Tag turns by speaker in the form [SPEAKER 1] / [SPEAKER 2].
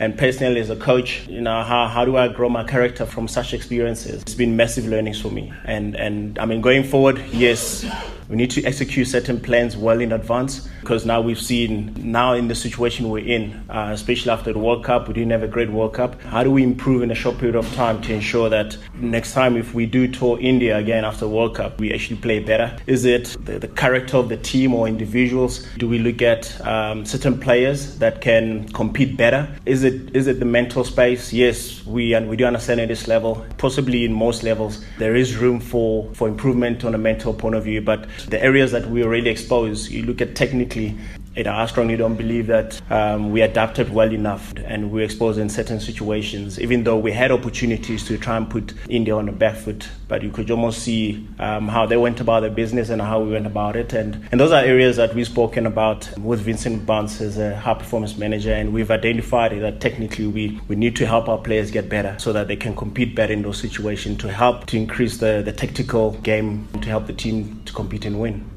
[SPEAKER 1] And personally, as a coach, you know, how, how do I grow my character from such experiences? It's been massive learnings for me. And, and I mean, going forward, yes, we need to execute certain plans well in advance because now we've seen now in the situation we're in, uh, especially after the World Cup, we didn't have a great World Cup. How do we improve in a short period of time to ensure that next time if we do tour India again after World Cup, we actually play better? Is it the, the character of the team or individuals? Do we look at um, certain players that can compete better? Is it is it the mental space? Yes, we and we do understand at this level, possibly in most levels, there is room for for improvement on a mental point of view, but the areas that we already exposed, you look at technically, I strongly don't believe that um, we adapted well enough and we exposed in certain situations, even though we had opportunities to try and put India on the back foot. But you could almost see um, how they went about their business and how we went about it. And, and those are areas that we've spoken about with Vincent Barnes as a high performance manager. And we've identified technically we, we need to help our players get better so that they can compete better in those situations to help to increase the, the tactical game to help the team to compete and win.